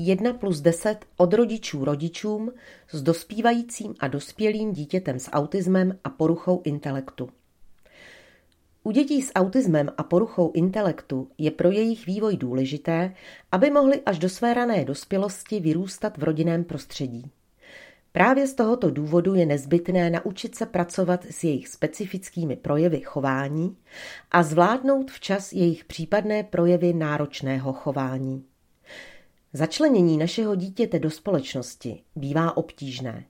1 plus 10 od rodičů rodičům s dospívajícím a dospělým dítětem s autismem a poruchou intelektu. U dětí s autismem a poruchou intelektu je pro jejich vývoj důležité, aby mohli až do své rané dospělosti vyrůstat v rodinném prostředí. Právě z tohoto důvodu je nezbytné naučit se pracovat s jejich specifickými projevy chování a zvládnout včas jejich případné projevy náročného chování. Začlenění našeho dítěte do společnosti bývá obtížné.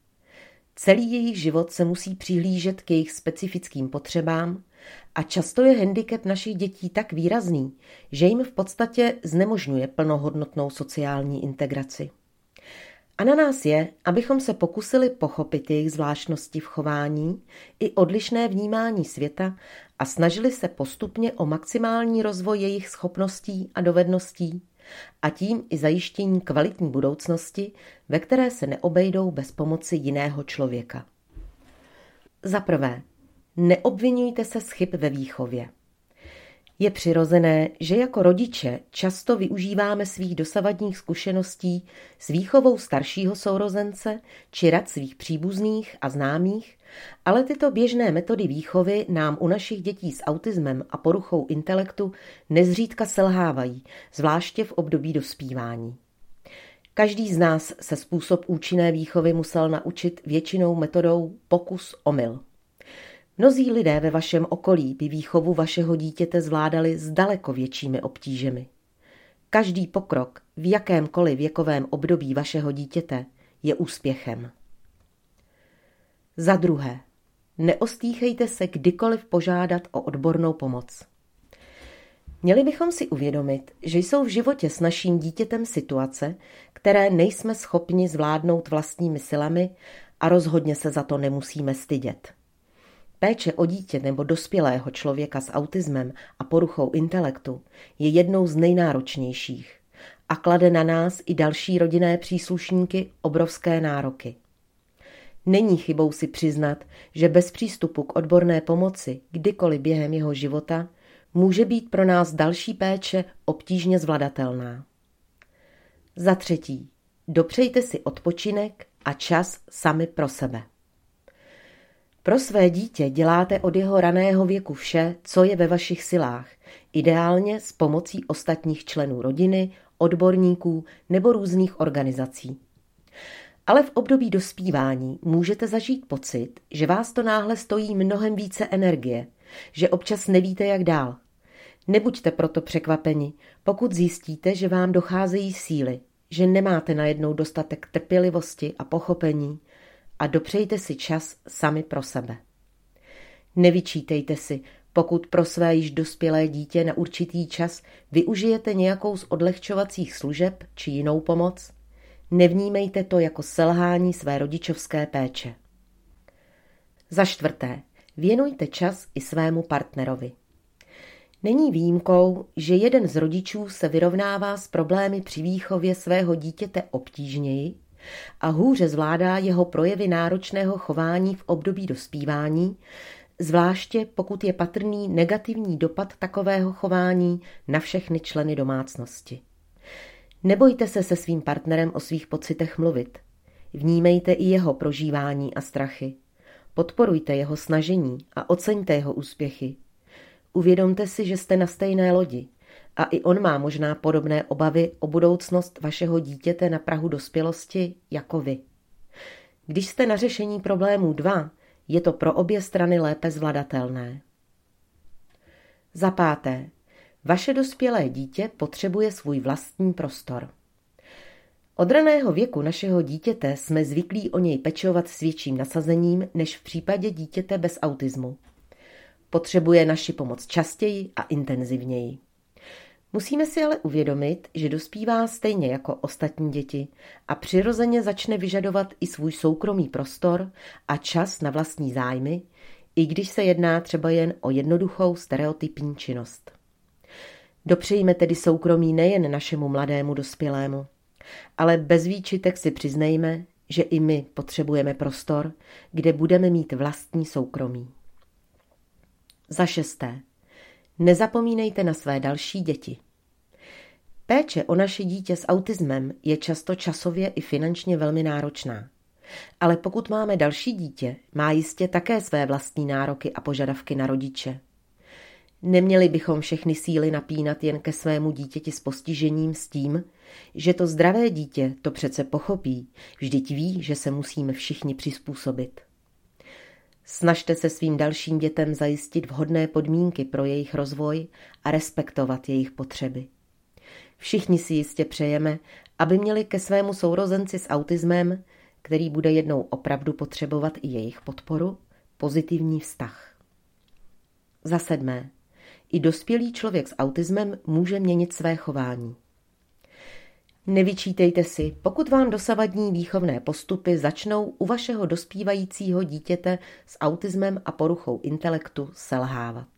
Celý jejich život se musí přihlížet k jejich specifickým potřebám a často je handicap našich dětí tak výrazný, že jim v podstatě znemožňuje plnohodnotnou sociální integraci. A na nás je, abychom se pokusili pochopit jejich zvláštnosti v chování i odlišné vnímání světa a snažili se postupně o maximální rozvoj jejich schopností a dovedností a tím i zajištění kvalitní budoucnosti, ve které se neobejdou bez pomoci jiného člověka. Za prvé, neobvinujte se z chyb ve výchově. Je přirozené, že jako rodiče často využíváme svých dosavadních zkušeností s výchovou staršího sourozence či rad svých příbuzných a známých, ale tyto běžné metody výchovy nám u našich dětí s autismem a poruchou intelektu nezřídka selhávají, zvláště v období dospívání. Každý z nás se způsob účinné výchovy musel naučit většinou metodou pokus-omyl. Mnozí lidé ve vašem okolí by výchovu vašeho dítěte zvládali s daleko většími obtížemi. Každý pokrok v jakémkoliv věkovém období vašeho dítěte je úspěchem. Za druhé, neostýchejte se kdykoliv požádat o odbornou pomoc. Měli bychom si uvědomit, že jsou v životě s naším dítětem situace, které nejsme schopni zvládnout vlastními silami a rozhodně se za to nemusíme stydět. Péče o dítě nebo dospělého člověka s autismem a poruchou intelektu je jednou z nejnáročnějších a klade na nás i další rodinné příslušníky obrovské nároky. Není chybou si přiznat, že bez přístupu k odborné pomoci kdykoliv během jeho života může být pro nás další péče obtížně zvladatelná. Za třetí, dopřejte si odpočinek a čas sami pro sebe. Pro své dítě děláte od jeho raného věku vše, co je ve vašich silách, ideálně s pomocí ostatních členů rodiny, odborníků nebo různých organizací. Ale v období dospívání můžete zažít pocit, že vás to náhle stojí mnohem více energie, že občas nevíte, jak dál. Nebuďte proto překvapeni, pokud zjistíte, že vám docházejí síly, že nemáte najednou dostatek trpělivosti a pochopení, a dopřejte si čas sami pro sebe. Nevyčítejte si, pokud pro své již dospělé dítě na určitý čas využijete nějakou z odlehčovacích služeb či jinou pomoc, nevnímejte to jako selhání své rodičovské péče. Za čtvrté, věnujte čas i svému partnerovi. Není výjimkou, že jeden z rodičů se vyrovnává s problémy při výchově svého dítěte obtížněji a hůře zvládá jeho projevy náročného chování v období dospívání, zvláště pokud je patrný negativní dopad takového chování na všechny členy domácnosti. Nebojte se se svým partnerem o svých pocitech mluvit. Vnímejte i jeho prožívání a strachy. Podporujte jeho snažení a oceňte jeho úspěchy. Uvědomte si, že jste na stejné lodi a i on má možná podobné obavy o budoucnost vašeho dítěte na Prahu dospělosti jako vy. Když jste na řešení problémů dva, je to pro obě strany lépe zvladatelné. Za páté, vaše dospělé dítě potřebuje svůj vlastní prostor. Od raného věku našeho dítěte jsme zvyklí o něj pečovat s větším nasazením než v případě dítěte bez autismu. Potřebuje naši pomoc častěji a intenzivněji. Musíme si ale uvědomit, že dospívá stejně jako ostatní děti a přirozeně začne vyžadovat i svůj soukromý prostor a čas na vlastní zájmy, i když se jedná třeba jen o jednoduchou stereotypní činnost. Dopřejme tedy soukromí nejen našemu mladému dospělému, ale bez výčitek si přiznejme, že i my potřebujeme prostor, kde budeme mít vlastní soukromí. Za šesté. Nezapomínejte na své další děti. Péče o naše dítě s autismem je často časově i finančně velmi náročná. Ale pokud máme další dítě, má jistě také své vlastní nároky a požadavky na rodiče. Neměli bychom všechny síly napínat jen ke svému dítěti s postižením s tím, že to zdravé dítě to přece pochopí, vždyť ví, že se musíme všichni přizpůsobit. Snažte se svým dalším dětem zajistit vhodné podmínky pro jejich rozvoj a respektovat jejich potřeby. Všichni si jistě přejeme, aby měli ke svému sourozenci s autismem, který bude jednou opravdu potřebovat i jejich podporu, pozitivní vztah. Za sedmé. I dospělý člověk s autismem může měnit své chování. Nevyčítejte si, pokud vám dosavadní výchovné postupy začnou u vašeho dospívajícího dítěte s autismem a poruchou intelektu selhávat.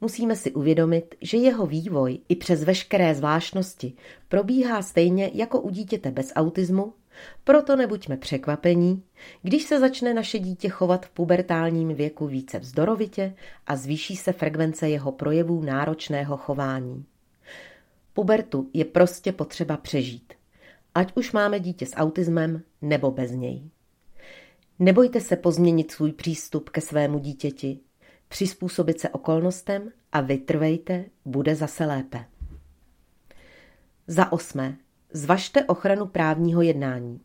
Musíme si uvědomit, že jeho vývoj i přes veškeré zvláštnosti probíhá stejně jako u dítěte bez autismu, proto nebuďme překvapení, když se začne naše dítě chovat v pubertálním věku více vzdorovitě a zvýší se frekvence jeho projevů náročného chování. Pubertu je prostě potřeba přežít, ať už máme dítě s autismem nebo bez něj. Nebojte se pozměnit svůj přístup ke svému dítěti, přizpůsobit se okolnostem a vytrvejte, bude zase lépe. Za osmé. Zvažte ochranu právního jednání.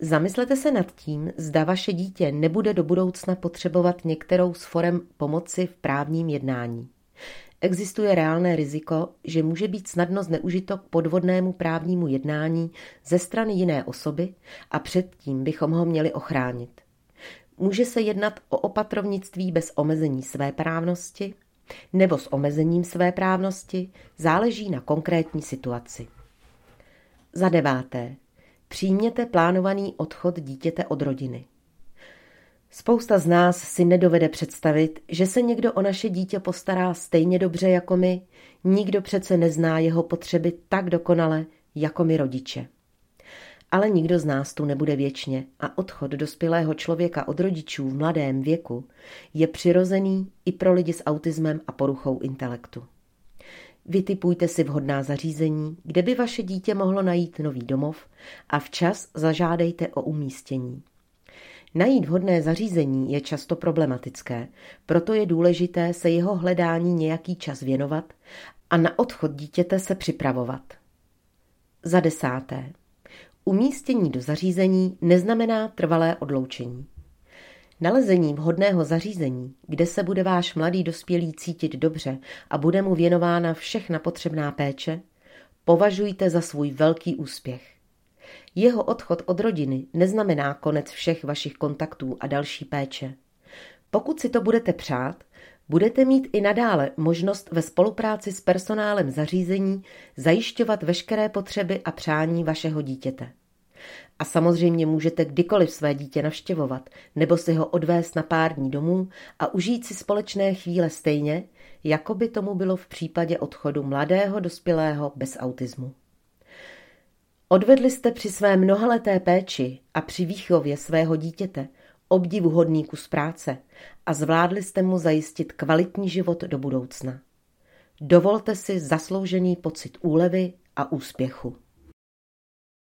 Zamyslete se nad tím, zda vaše dítě nebude do budoucna potřebovat některou z forem pomoci v právním jednání. Existuje reálné riziko, že může být snadno zneužito k podvodnému právnímu jednání ze strany jiné osoby a předtím bychom ho měli ochránit. Může se jednat o opatrovnictví bez omezení své právnosti nebo s omezením své právnosti, záleží na konkrétní situaci. Za deváté. Přijměte plánovaný odchod dítěte od rodiny. Spousta z nás si nedovede představit, že se někdo o naše dítě postará stejně dobře jako my, nikdo přece nezná jeho potřeby tak dokonale jako my rodiče. Ale nikdo z nás tu nebude věčně a odchod dospělého člověka od rodičů v mladém věku je přirozený i pro lidi s autismem a poruchou intelektu. Vytipujte si vhodná zařízení, kde by vaše dítě mohlo najít nový domov a včas zažádejte o umístění. Najít vhodné zařízení je často problematické, proto je důležité se jeho hledání nějaký čas věnovat a na odchod dítěte se připravovat. Za desáté. Umístění do zařízení neznamená trvalé odloučení. Nalezení vhodného zařízení, kde se bude váš mladý dospělý cítit dobře a bude mu věnována všechna potřebná péče, považujte za svůj velký úspěch. Jeho odchod od rodiny neznamená konec všech vašich kontaktů a další péče. Pokud si to budete přát, budete mít i nadále možnost ve spolupráci s personálem zařízení zajišťovat veškeré potřeby a přání vašeho dítěte. A samozřejmě můžete kdykoliv své dítě navštěvovat nebo si ho odvést na pár dní domů a užít si společné chvíle stejně, jako by tomu bylo v případě odchodu mladého dospělého bez autismu. Odvedli jste při své mnohaleté péči a při výchově svého dítěte obdivuhodný kus práce a zvládli jste mu zajistit kvalitní život do budoucna. Dovolte si zasloužený pocit úlevy a úspěchu.